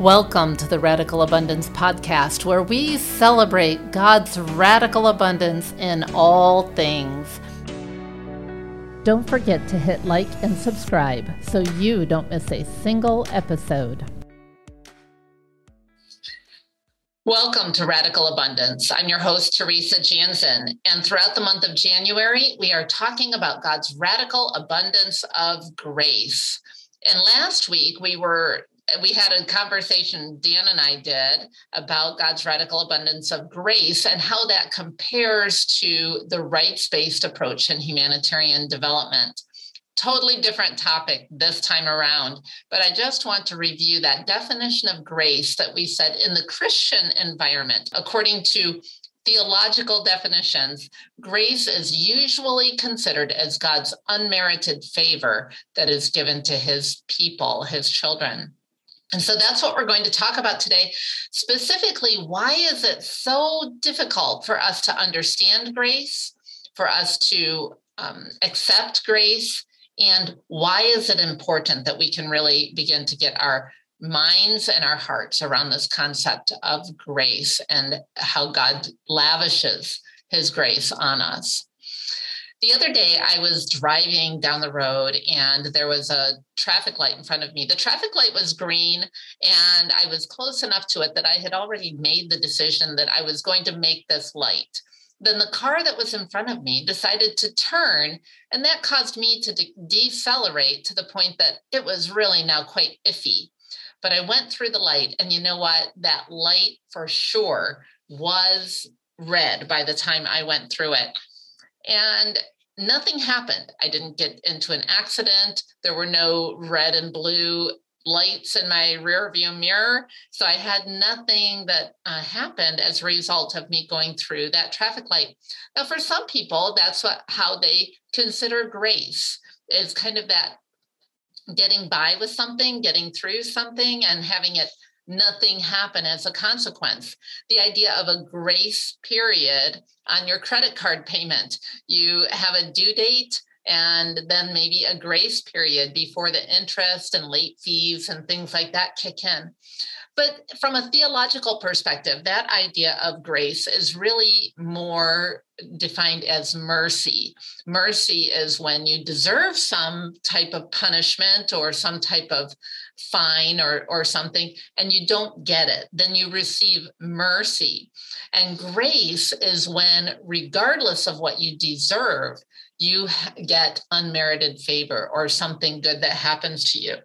Welcome to the Radical Abundance Podcast, where we celebrate God's radical abundance in all things. Don't forget to hit like and subscribe so you don't miss a single episode. Welcome to Radical Abundance. I'm your host, Teresa Jansen. And throughout the month of January, we are talking about God's radical abundance of grace. And last week, we were we had a conversation, Dan and I did, about God's radical abundance of grace and how that compares to the rights based approach in humanitarian development. Totally different topic this time around, but I just want to review that definition of grace that we said in the Christian environment. According to theological definitions, grace is usually considered as God's unmerited favor that is given to his people, his children. And so that's what we're going to talk about today. Specifically, why is it so difficult for us to understand grace, for us to um, accept grace, and why is it important that we can really begin to get our minds and our hearts around this concept of grace and how God lavishes his grace on us? The other day, I was driving down the road and there was a traffic light in front of me. The traffic light was green, and I was close enough to it that I had already made the decision that I was going to make this light. Then the car that was in front of me decided to turn, and that caused me to de- decelerate to the point that it was really now quite iffy. But I went through the light, and you know what? That light for sure was red by the time I went through it. And nothing happened. I didn't get into an accident. There were no red and blue lights in my rear view mirror. So I had nothing that uh, happened as a result of me going through that traffic light. Now, for some people, that's what how they consider grace is kind of that getting by with something, getting through something, and having it nothing happen as a consequence. The idea of a grace period on your credit card payment. You have a due date and then maybe a grace period before the interest and late fees and things like that kick in. But from a theological perspective, that idea of grace is really more defined as mercy. Mercy is when you deserve some type of punishment or some type of fine or, or something, and you don't get it. Then you receive mercy. And grace is when, regardless of what you deserve, you get unmerited favor or something good that happens to you.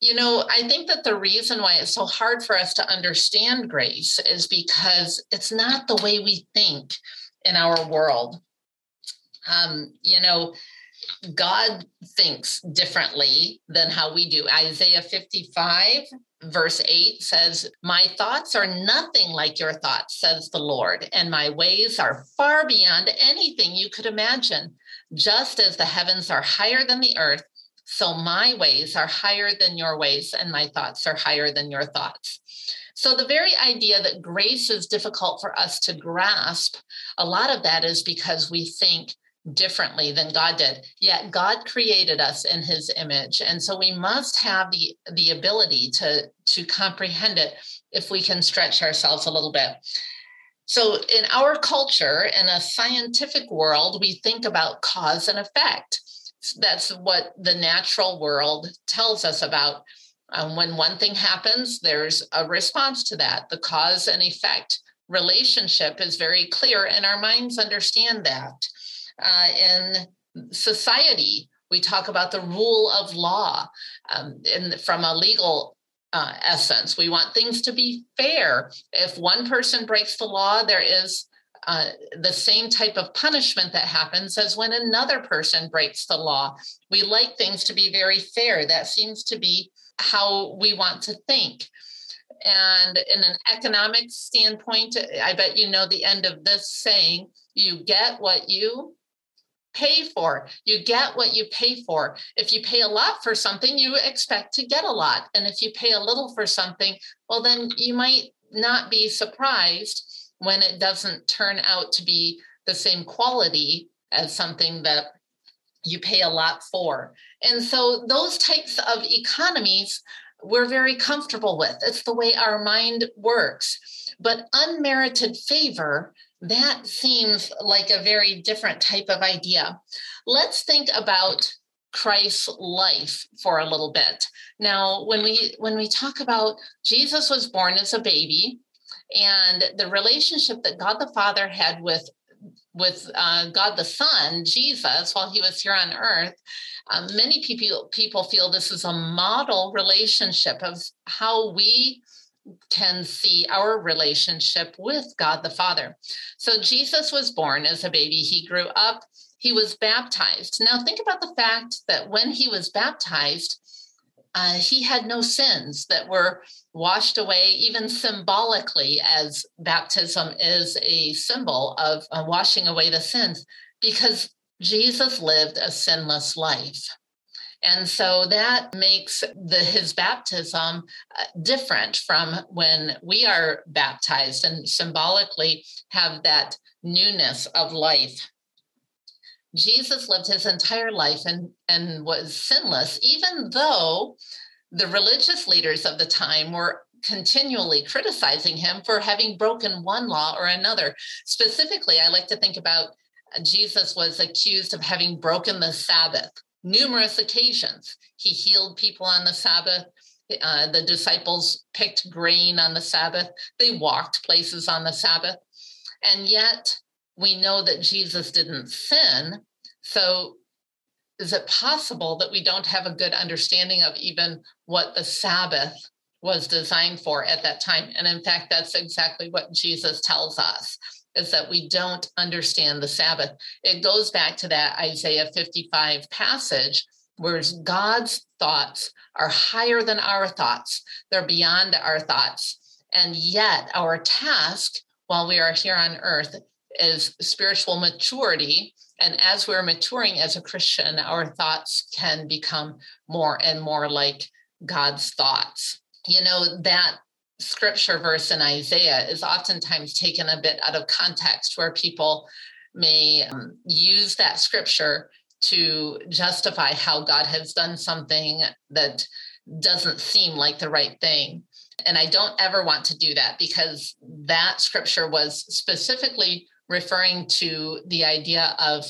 You know, I think that the reason why it's so hard for us to understand grace is because it's not the way we think in our world. Um, you know, God thinks differently than how we do. Isaiah 55, verse 8 says, My thoughts are nothing like your thoughts, says the Lord, and my ways are far beyond anything you could imagine. Just as the heavens are higher than the earth, so my ways are higher than your ways, and my thoughts are higher than your thoughts. So, the very idea that grace is difficult for us to grasp, a lot of that is because we think differently than God did. Yet God created us in his image. And so we must have the, the ability to, to comprehend it if we can stretch ourselves a little bit. So, in our culture, in a scientific world, we think about cause and effect that's what the natural world tells us about. Um, when one thing happens, there's a response to that. The cause and effect relationship is very clear, and our minds understand that. Uh, in society, we talk about the rule of law um, in, from a legal uh, essence. We want things to be fair. If one person breaks the law, there is uh, the same type of punishment that happens as when another person breaks the law. We like things to be very fair. That seems to be how we want to think. And in an economic standpoint, I bet you know the end of this saying you get what you pay for. You get what you pay for. If you pay a lot for something, you expect to get a lot. And if you pay a little for something, well, then you might not be surprised when it doesn't turn out to be the same quality as something that you pay a lot for. And so those types of economies we're very comfortable with. It's the way our mind works. But unmerited favor, that seems like a very different type of idea. Let's think about Christ's life for a little bit. Now, when we when we talk about Jesus was born as a baby, and the relationship that God the Father had with with uh, God the Son, Jesus, while he was here on earth, um, many people people feel this is a model relationship of how we can see our relationship with God the Father. So Jesus was born as a baby. He grew up. He was baptized. Now think about the fact that when he was baptized, uh, he had no sins that were washed away, even symbolically, as baptism is a symbol of uh, washing away the sins, because Jesus lived a sinless life. And so that makes the, his baptism uh, different from when we are baptized and symbolically have that newness of life. Jesus lived his entire life and, and was sinless, even though the religious leaders of the time were continually criticizing him for having broken one law or another. Specifically, I like to think about uh, Jesus was accused of having broken the Sabbath numerous occasions. He healed people on the Sabbath. Uh, the disciples picked grain on the Sabbath. They walked places on the Sabbath. And yet, we know that Jesus didn't sin. So, is it possible that we don't have a good understanding of even what the Sabbath was designed for at that time? And in fact, that's exactly what Jesus tells us is that we don't understand the Sabbath. It goes back to that Isaiah 55 passage where God's thoughts are higher than our thoughts, they're beyond our thoughts. And yet, our task while we are here on earth is spiritual maturity. And as we're maturing as a Christian, our thoughts can become more and more like God's thoughts. You know, that scripture verse in Isaiah is oftentimes taken a bit out of context where people may um, use that scripture to justify how God has done something that doesn't seem like the right thing. And I don't ever want to do that because that scripture was specifically referring to the idea of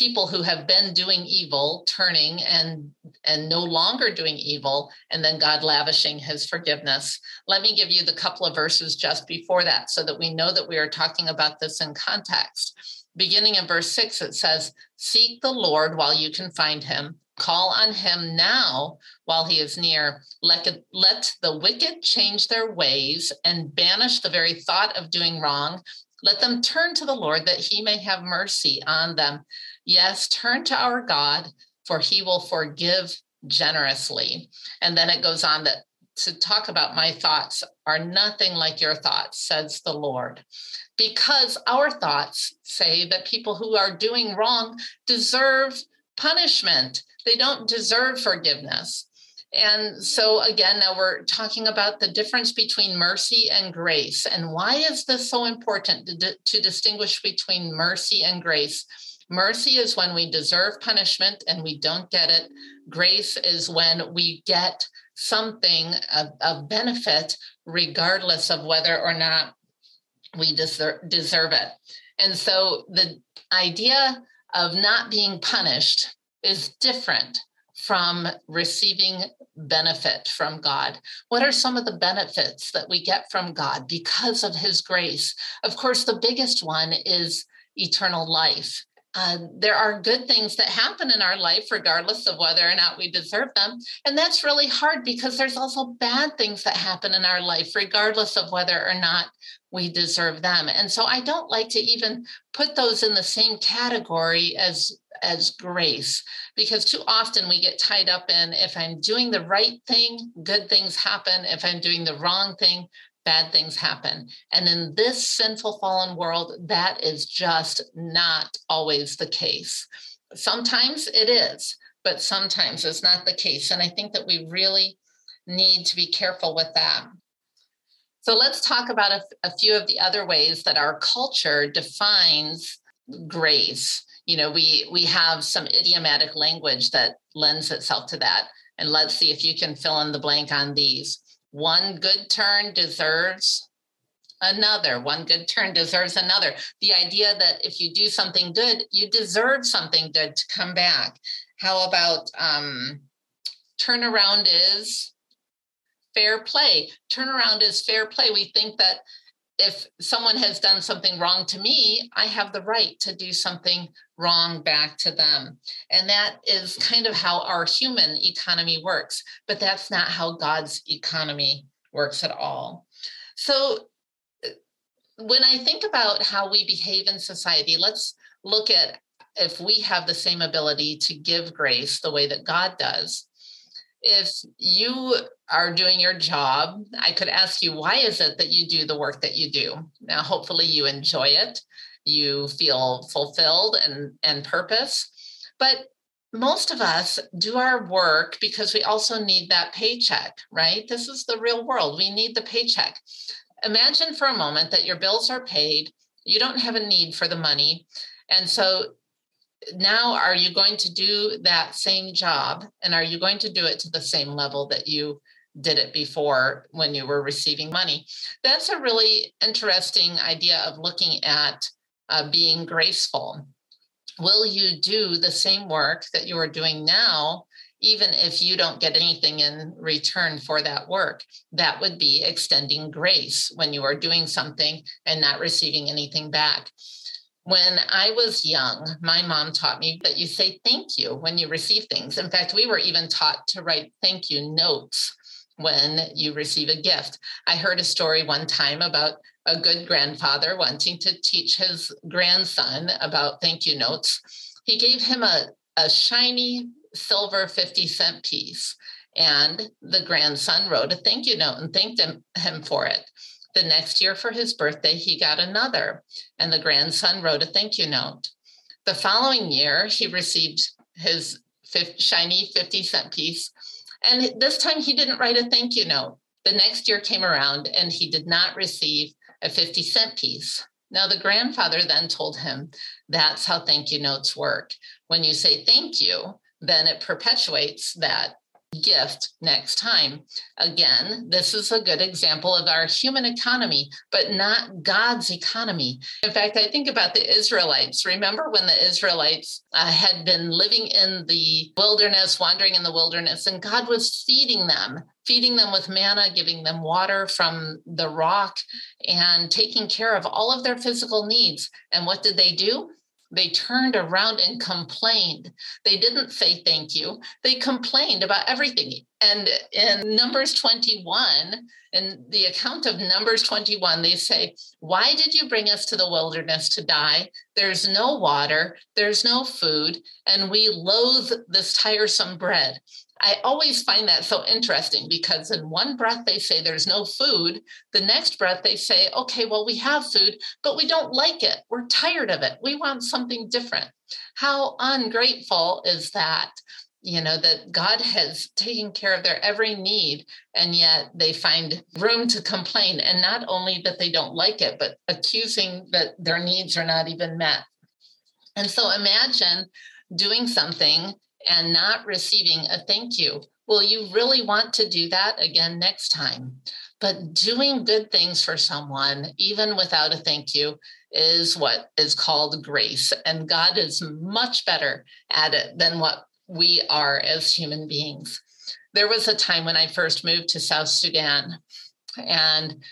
people who have been doing evil turning and and no longer doing evil and then god lavishing his forgiveness. Let me give you the couple of verses just before that so that we know that we are talking about this in context. Beginning in verse 6 it says seek the lord while you can find him. Call on him now while he is near. Let, let the wicked change their ways and banish the very thought of doing wrong. Let them turn to the lord that he may have mercy on them Yes, turn to our God, for he will forgive generously. And then it goes on that to talk about my thoughts are nothing like your thoughts, says the Lord. Because our thoughts say that people who are doing wrong deserve punishment, they don't deserve forgiveness. And so, again, now we're talking about the difference between mercy and grace. And why is this so important to, to distinguish between mercy and grace? Mercy is when we deserve punishment and we don't get it. Grace is when we get something, of, a benefit, regardless of whether or not we deserve, deserve it. And so the idea of not being punished is different from receiving benefit from God? What are some of the benefits that we get from God because of His grace? Of course, the biggest one is eternal life. Uh, there are good things that happen in our life, regardless of whether or not we deserve them. And that's really hard because there's also bad things that happen in our life, regardless of whether or not we deserve them. And so I don't like to even put those in the same category as as grace because too often we get tied up in if I'm doing the right thing, good things happen. If I'm doing the wrong thing, bad things happen. And in this sinful, fallen world, that is just not always the case. Sometimes it is, but sometimes it's not the case. And I think that we really need to be careful with that. So let's talk about a, a few of the other ways that our culture defines grace. You know, we we have some idiomatic language that lends itself to that. And let's see if you can fill in the blank on these. One good turn deserves another. One good turn deserves another. The idea that if you do something good, you deserve something good to come back. How about um, turnaround is fair play? Turnaround is fair play. We think that if someone has done something wrong to me, I have the right to do something wrong back to them. And that is kind of how our human economy works, but that's not how God's economy works at all. So uh, when I think about how we behave in society, let's look at if we have the same ability to give grace the way that God does. If you are doing your job, I could ask you, why is it that you do the work that you do? Now, hopefully, you enjoy it, you feel fulfilled and, and purpose. But most of us do our work because we also need that paycheck, right? This is the real world. We need the paycheck. Imagine for a moment that your bills are paid, you don't have a need for the money. And so now are you going to do that same job and are you going to do it to the same level that you did it before when you were receiving money that's a really interesting idea of looking at uh, being graceful. Will you do the same work that you are doing now even if you don't get anything in return for that work? That would be extending grace when you are doing something and not receiving anything back. When I was young, my mom taught me that you say thank you when you receive things. In fact, we were even taught to write thank you notes when you receive a gift. I heard a story one time about a good grandfather wanting to teach his grandson about thank you notes. He gave him a, a shiny silver 50 cent piece, and the grandson wrote a thank you note and thanked him, him for it. The next year for his birthday, he got another, and the grandson wrote a thank you note. The following year, he received his shiny 50 cent piece, and this time he didn't write a thank you note. The next year came around, and he did not receive a 50 cent piece. Now, the grandfather then told him that's how thank you notes work. When you say thank you, then it perpetuates that gift next time. Again, this is a good example of our human economy, but not God's economy. In fact, I think about the Israelites. Remember when the Israelites uh, had been living in the wilderness, wandering in the wilderness, and God was feeding them, feeding them with manna, giving them water from the rock, and taking care of all of their physical needs. And what did they do? They turned around and complained. They didn't say thank you. They complained about everything. And in Numbers 21, in the account of Numbers 21, they say, Why did you bring us to the wilderness to die? There's no water, there's no food, and we loathe this tiresome bread. I always find that so interesting because in one breath they say there's no food. The next breath they say, okay, well, we have food, but we don't like it. We're tired of it. We want something different. How ungrateful is that? You know, that God has taken care of their every need, and yet they find room to complain. And not only that they don't like it, but accusing that their needs are not even met. And so imagine doing something and not receiving a thank you. Will you really want to do that again next time? But doing good things for someone, even without a thank you, is what is called grace. And God is much better at it than what we are as human beings. There was a time when I first moved to South Sudan, and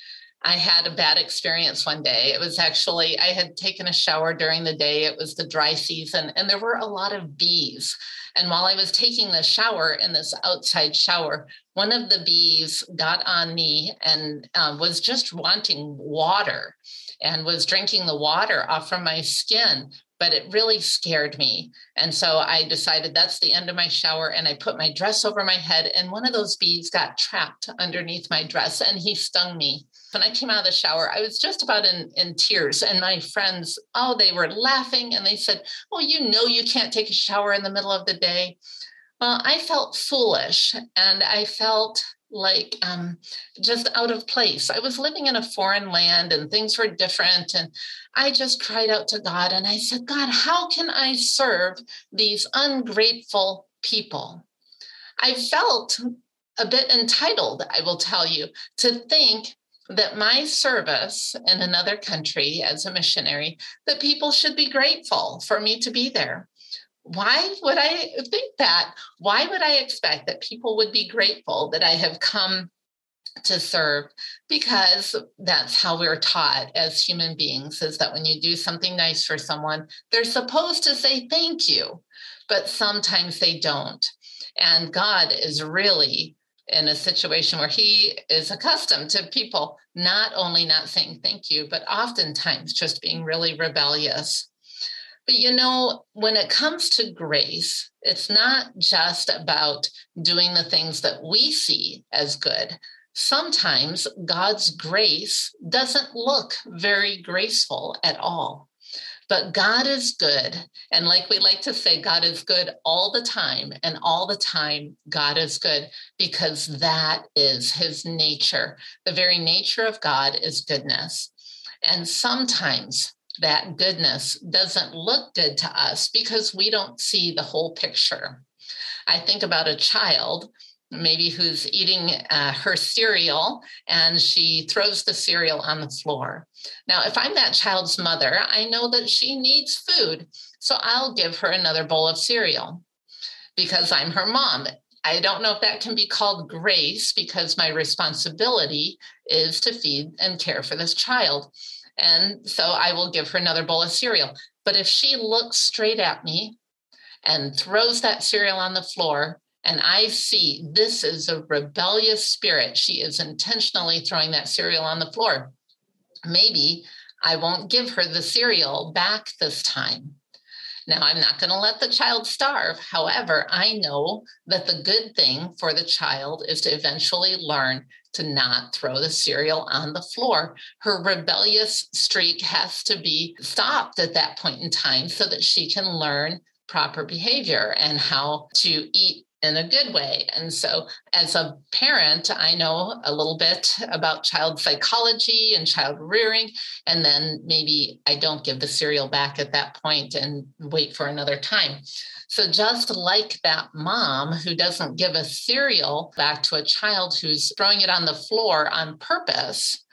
I had a bad experience one day. It was actually, I had taken a shower during the day. It was the dry season, and there were a lot of bees. And while I was taking the shower in this outside shower, one of the bees got on me and uh, was just wanting water and was drinking the water off from my skin but it really scared me. And so I decided that's the end of my shower. And I put my dress over my head, and one of those bees got trapped underneath my dress and he stung me. When I came out of the shower, I was just about in, in tears. And my friends, oh, they were laughing and they said, Well, you know, you can't take a shower in the middle of the day. Well, I felt foolish and I felt like um, just out of place. I was living in a foreign land and things were different. And I just cried out to God and I said, God, how can I serve these ungrateful people? I felt a bit entitled, I will tell you, to think that my service in another country as a missionary, that people should be grateful for me to be there. Why would I think that? Why would I expect that people would be grateful that I have come to serve because that's how we're taught as human beings is that when you do something nice for someone they're supposed to say thank you but sometimes they don't and god is really in a situation where he is accustomed to people not only not saying thank you, but oftentimes just being really rebellious. But you know, when it comes to grace, it's not just about doing the things that we see as good. Sometimes God's grace doesn't look very graceful at all. But God is good. And like we like to say, God is good all the time. And all the time, God is good because that is his nature. The very nature of God is goodness. And sometimes that goodness doesn't look good to us because we don't see the whole picture. I think about a child maybe who's eating uh, her cereal and she throws the cereal on the floor. Now, if I'm that child's mother, I know that she needs food. So I'll give her another bowl of cereal because I'm her mom. I don't know if that can be called grace because my responsibility is to feed and care for this child. And so I will give her another bowl of cereal. But if she looks straight at me and throws that cereal on the floor, and I see this is a rebellious spirit. She is intentionally throwing that cereal on the floor. Maybe I won't give her the cereal back this time. Now, I'm not going to let the child starve. However, I know that the good thing for the child is to eventually learn to not throw the cereal on the floor. Her rebellious streak has to be stopped at that point in time so that she can learn proper behavior and how to eat in a good way. And so, as a parent, I know a little bit about child psychology and child rearing. And then maybe I don't give the cereal back at that point and wait for another time. So, just like that mom who doesn't give a cereal back to a child who's throwing it on the floor on purpose,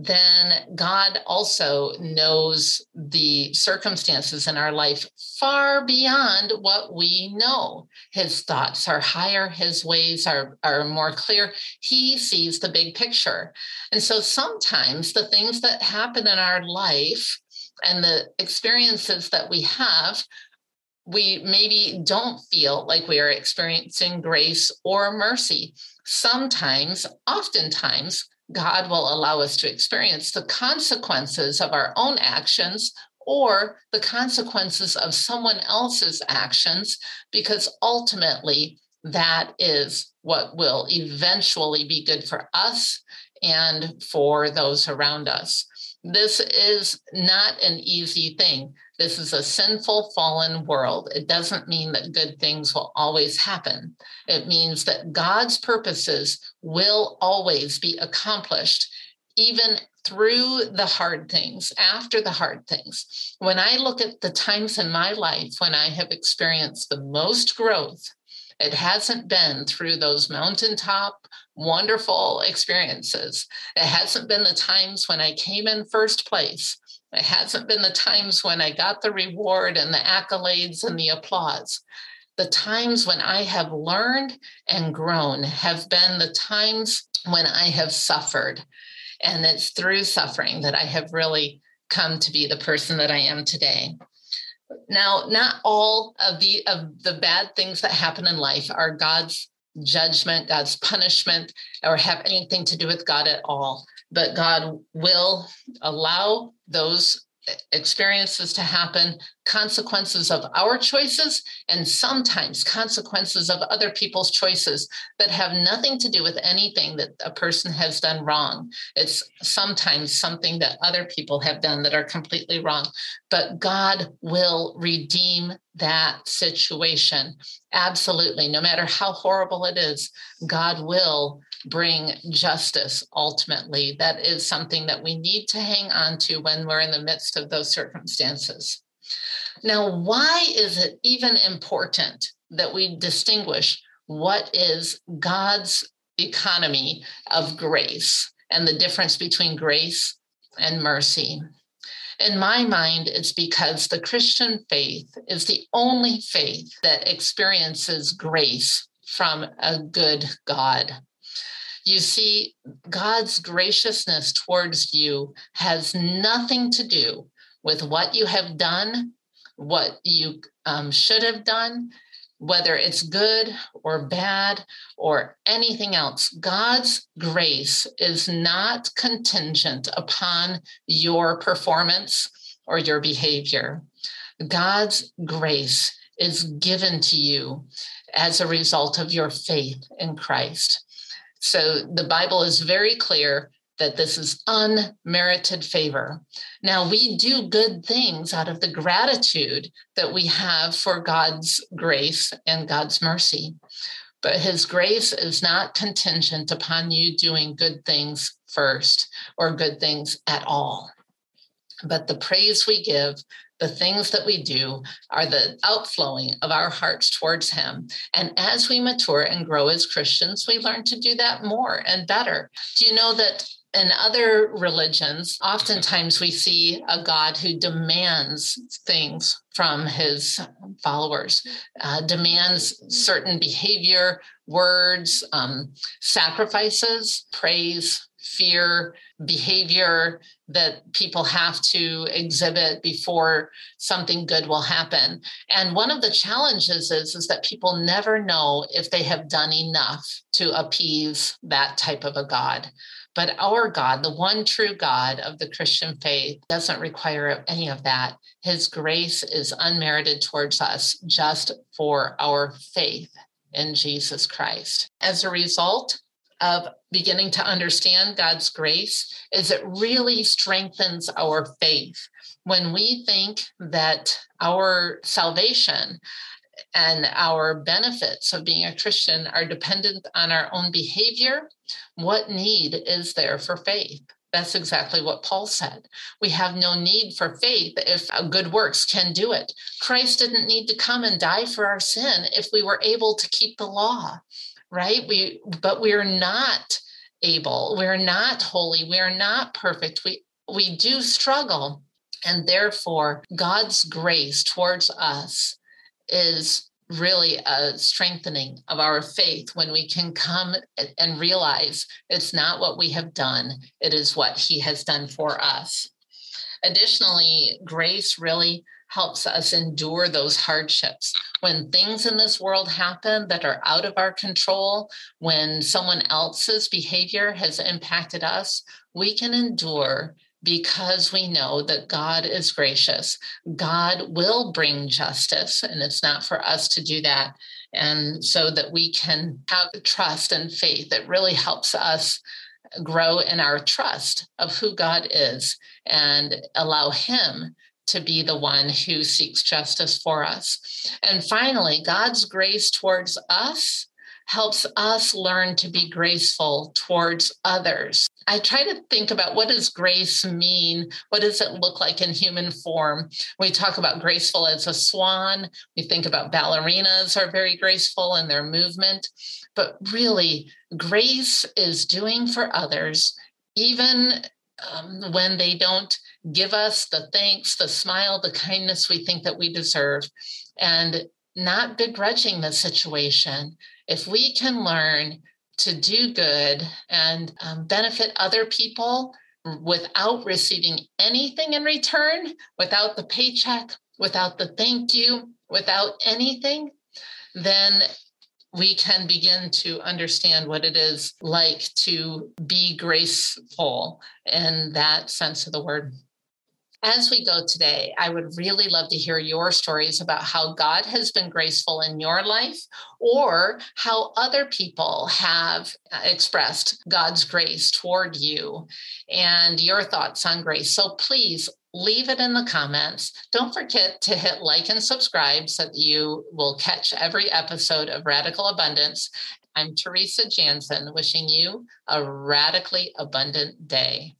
then God also knows the circumstances in our life far beyond what we know. His thoughts are higher, his ways are, are more clear. He sees the big picture. And so sometimes the things that happen in our life and the experiences that we have we maybe don't feel like we are experiencing grace or mercy. Sometimes, oftentimes, God will allow us to experience the consequences of our own actions or the consequences of someone else's actions, because ultimately that is what will eventually be good for us and for those around us. This is not an easy thing. This is a sinful, fallen world. It doesn't mean that good things will always happen. It means that God's purposes will always be accomplished, even through the hard things, after the hard things. When I look at the times in my life when I have experienced the most growth, it hasn't been through those mountaintop, wonderful experiences. It hasn't been the times when I came in first place. It hasn't been the times when I got the reward and the accolades and the applause. The times when I have learned and grown have been the times when I have suffered. And it's through suffering that I have really come to be the person that I am today. Now, not all of the of the bad things that happen in life are God's judgment, God's punishment, or have anything to do with God at all. But God will allow those experiences to happen, consequences of our choices, and sometimes consequences of other people's choices that have nothing to do with anything that a person has done wrong. It's sometimes something that other people have done that are completely wrong. But God will redeem that situation. Absolutely. No matter how horrible it is, God will bring justice ultimately. That is something that we need to hang on to when we're in the midst of those circumstances. Now, why is it even important that we distinguish what is God's economy of grace and the difference between grace and mercy. In my mind, it's because the Christian faith is the only faith that experiences grace from a good God. You see, God's graciousness towards you has nothing to do with what you have done, what you um, should have done, whether it's good or bad or anything else, God's grace is not contingent upon your performance or your behavior. God's grace is given to you as a result of your faith in Christ. So the Bible is very clear that this is unmerited favor. Now, we do good things out of the gratitude that we have for God's grace and God's mercy. But his grace is not contingent upon you doing good things first or good things at all. But the praise we give, the things that we do, are the outflowing of our hearts towards Him. And as we mature and grow as Christians, we learn to do that more and better. Do you know that in other religions, oftentimes we see a God who demands things from his followers, uh, demands certain behavior, words, um, sacrifices, praise, fear, behavior that people have to exhibit before something good will happen. And one of the challenges is, is that people never know if they have done enough to appease that type of a God. But our God, the one true God of the Christian faith, doesn't require any of that. His grace is unmerited towards us just for our faith in Jesus Christ. As a result of beginning to understand God's grace, is it really strengthens our faith. When we think that our salvation and our benefits of being a Christian are dependent on our own behavior, what need is there for faith? That's exactly what Paul said. We have no need for faith if good works can do it. Christ didn't need to come and die for our sin if we were able to keep the law, right? We but we're not able. We're not holy. We're not perfect. We we do struggle. And therefore, God's grace towards us is really a strengthening of our faith when we can come and realize it's not what we have done, it is what He has done for us. Additionally, grace really helps us endure those hardships. When things in this world happen that are out of our control, when someone else's behavior has impacted us, we can endure because we know that God is gracious. God will bring justice, and it's not for us to do that. And so that we can have trust and faith that really helps us grow in our trust of who God is and allow Him to be the one who seeks justice for us. And finally, God's grace towards us helps us learn to be graceful towards others. I try to think about what does grace mean? What does it look like in human form? We talk about graceful as a swan. We think about ballerinas are very graceful in their movement. But really, grace is doing for others, even um, when they don't give us the thanks, the smile, the kindness we think that we deserve, and not begrudging the situation if we can learn to do good and um, benefit other people without receiving anything in return, without the paycheck, without the thank you, without anything, then we can begin to understand what it is like to be graceful in that sense of the word. As we go today, I would really love to hear your stories about how God has been graceful in your life or how other people have uh, expressed God's grace toward you and your thoughts on grace. So please leave it in the comments. Don't forget to hit like and subscribe so that you will catch every episode of Radical Abundance. I'm Teresa Jansen, wishing you a radically abundant day.